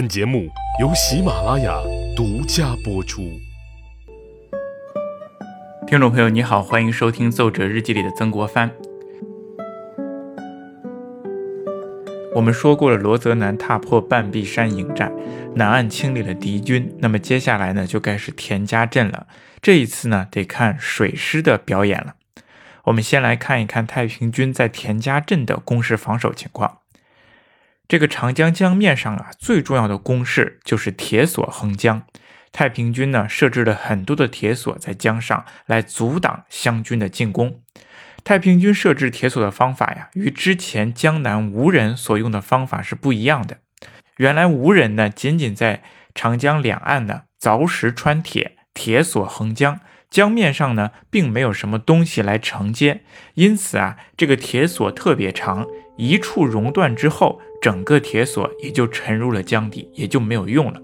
本节目由喜马拉雅独家播出。听众朋友，你好，欢迎收听《奏折日记》里的曾国藩。我们说过了，罗泽南踏破半壁山迎战，南岸清理了敌军。那么接下来呢，就该是田家镇了。这一次呢，得看水师的表演了。我们先来看一看太平军在田家镇的攻势防守情况。这个长江江面上啊，最重要的工事就是铁索横江。太平军呢，设置了很多的铁索在江上，来阻挡湘军的进攻。太平军设置铁索的方法呀，与之前江南吴人所用的方法是不一样的。原来吴人呢，仅仅在长江两岸呢凿石穿铁，铁索横江，江面上呢并没有什么东西来承接，因此啊，这个铁索特别长，一处熔断之后。整个铁索也就沉入了江底，也就没有用了。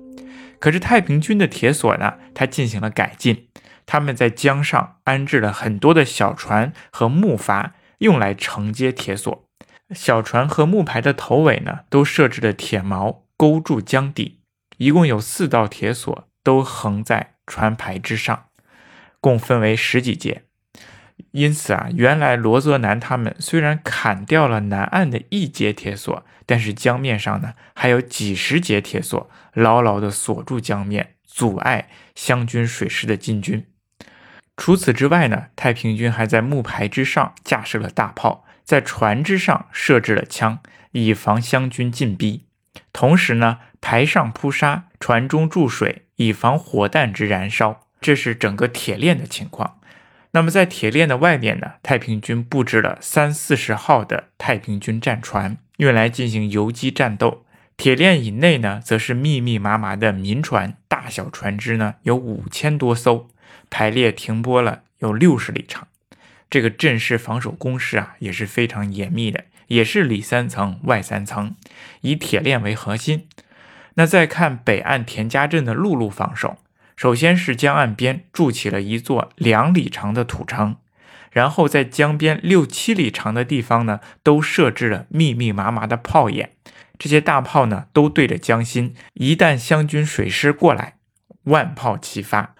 可是太平军的铁索呢？它进行了改进，他们在江上安置了很多的小船和木筏，用来承接铁索。小船和木排的头尾呢，都设置了铁锚勾住江底，一共有四道铁索，都横在船排之上，共分为十几节。因此啊，原来罗泽南他们虽然砍掉了南岸的一节铁索，但是江面上呢还有几十节铁索，牢牢地锁住江面，阻碍湘军水师的进军。除此之外呢，太平军还在木排之上架设了大炮，在船只上设置了枪，以防湘军进逼。同时呢，排上铺沙，船中注水，以防火弹之燃烧。这是整个铁链的情况。那么在铁链的外面呢，太平军布置了三四十号的太平军战船，用来进行游击战斗。铁链以内呢，则是密密麻麻的民船，大小船只呢有五千多艘，排列停泊了有六十里长。这个阵势防守工事啊，也是非常严密的，也是里三层外三层，以铁链为核心。那再看北岸田家镇的陆路防守。首先是江岸边筑起了一座两里长的土城，然后在江边六七里长的地方呢，都设置了密密麻麻的炮眼。这些大炮呢，都对着江心，一旦湘军水师过来，万炮齐发。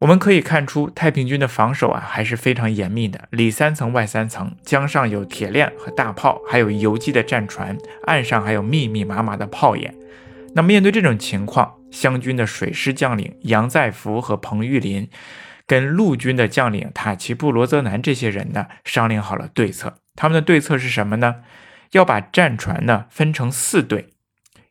我们可以看出，太平军的防守啊，还是非常严密的，里三层外三层，江上有铁链和大炮，还有游击的战船，岸上还有密密麻麻的炮眼。那面对这种情况，湘军的水师将领杨再福和彭玉麟，跟陆军的将领塔奇布、罗泽南这些人呢，商量好了对策。他们的对策是什么呢？要把战船呢分成四队，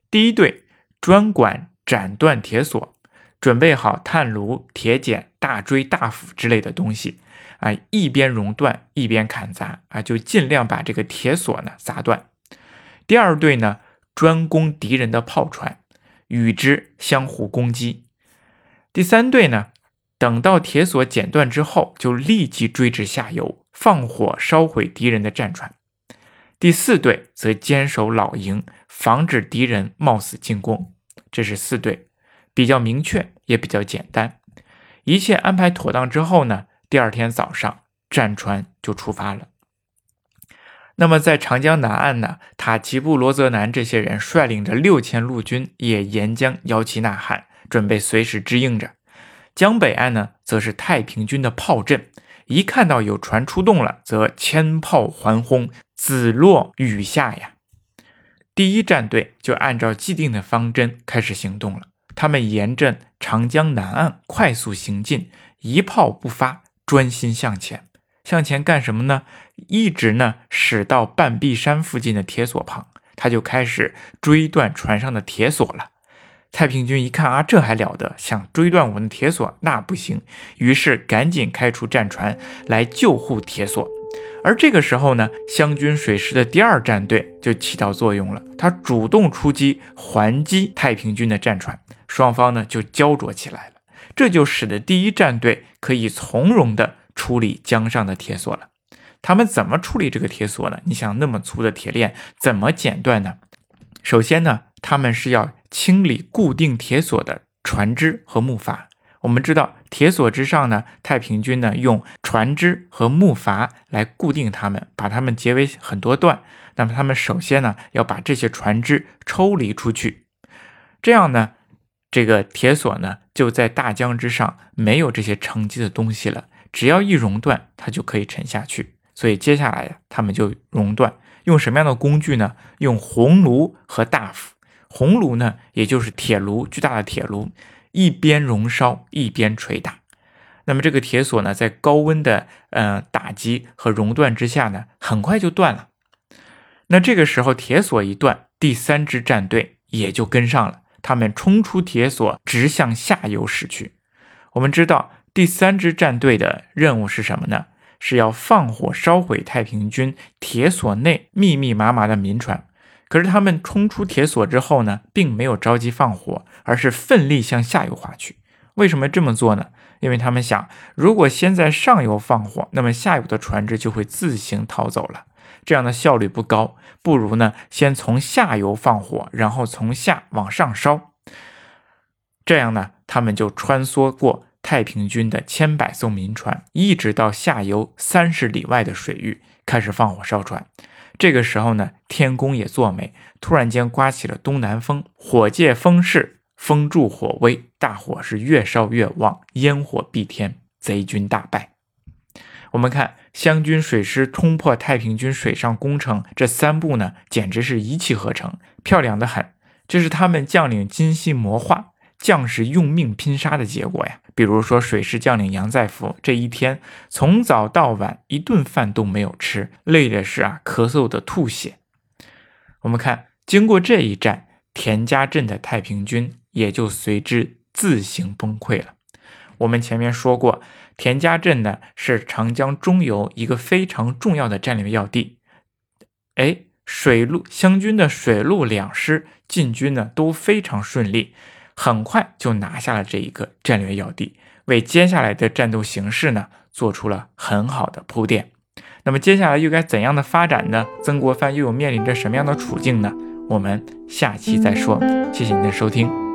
第一队专管斩断铁索，准备好炭炉、铁剪、大锥、大斧之类的东西啊，一边熔断一边砍砸啊，就尽量把这个铁索呢砸断。第二队呢专攻敌人的炮船。与之相互攻击。第三队呢，等到铁索剪断之后，就立即追至下游，放火烧毁敌人的战船。第四队则坚守老营，防止敌人冒死进攻。这是四队，比较明确，也比较简单。一切安排妥当之后呢，第二天早上，战船就出发了。那么，在长江南岸呢，塔奇布、罗泽南这些人率领着六千陆军也沿江摇旗呐喊，准备随时支应着。江北岸呢，则是太平军的炮阵，一看到有船出动了，则千炮环轰，子落雨下呀。第一战队就按照既定的方针开始行动了，他们沿着长江南岸快速行进，一炮不发，专心向前。向前干什么呢？一直呢驶到半壁山附近的铁索旁，他就开始追断船上的铁索了。太平军一看啊，这还了得！想追断我们的铁索，那不行。于是赶紧开出战船来救护铁索。而这个时候呢，湘军水师的第二战队就起到作用了，他主动出击，还击太平军的战船，双方呢就焦灼起来了。这就使得第一战队可以从容的。处理江上的铁索了，他们怎么处理这个铁索呢？你想那么粗的铁链怎么剪断呢？首先呢，他们是要清理固定铁索的船只和木筏。我们知道铁索之上呢，太平军呢用船只和木筏来固定它们，把它们结为很多段。那么他们首先呢要把这些船只抽离出去。这样呢，这个铁索呢就在大江之上没有这些承积的东西了，只要一熔断，它就可以沉下去。所以接下来呀，他们就熔断，用什么样的工具呢？用红炉和大斧。红炉呢，也就是铁炉，巨大的铁炉，一边熔烧一边捶打。那么这个铁索呢，在高温的呃打击和熔断之下呢，很快就断了。那这个时候铁索一断，第三支战队也就跟上了，他们冲出铁索，直向下游驶去。我们知道第三支战队的任务是什么呢？是要放火烧毁太平军铁索内密密麻麻的民船。可是他们冲出铁索之后呢，并没有着急放火，而是奋力向下游划去。为什么这么做呢？因为他们想，如果先在上游放火，那么下游的船只就会自行逃走了，这样的效率不高。不如呢，先从下游放火，然后从下往上烧。这样呢，他们就穿梭过太平军的千百艘民船，一直到下游三十里外的水域，开始放火烧船。这个时候呢，天公也作美，突然间刮起了东南风，火借风势。风助火威，大火是越烧越旺，烟火蔽天，贼军大败。我们看湘军水师冲破太平军水上工程这三步呢，简直是一气呵成，漂亮的很。这是他们将领精心谋划，将士用命拼杀的结果呀。比如说水师将领杨再福，这一天从早到晚一顿饭都没有吃，累的是啊，咳嗽的吐血。我们看，经过这一战，田家镇的太平军。也就随之自行崩溃了。我们前面说过，田家镇呢是长江中游一个非常重要的战略要地。哎，水陆湘军的水陆两师进军呢都非常顺利，很快就拿下了这一个战略要地，为接下来的战斗形势呢做出了很好的铺垫。那么接下来又该怎样的发展呢？曾国藩又有面临着什么样的处境呢？我们下期再说。谢谢您的收听。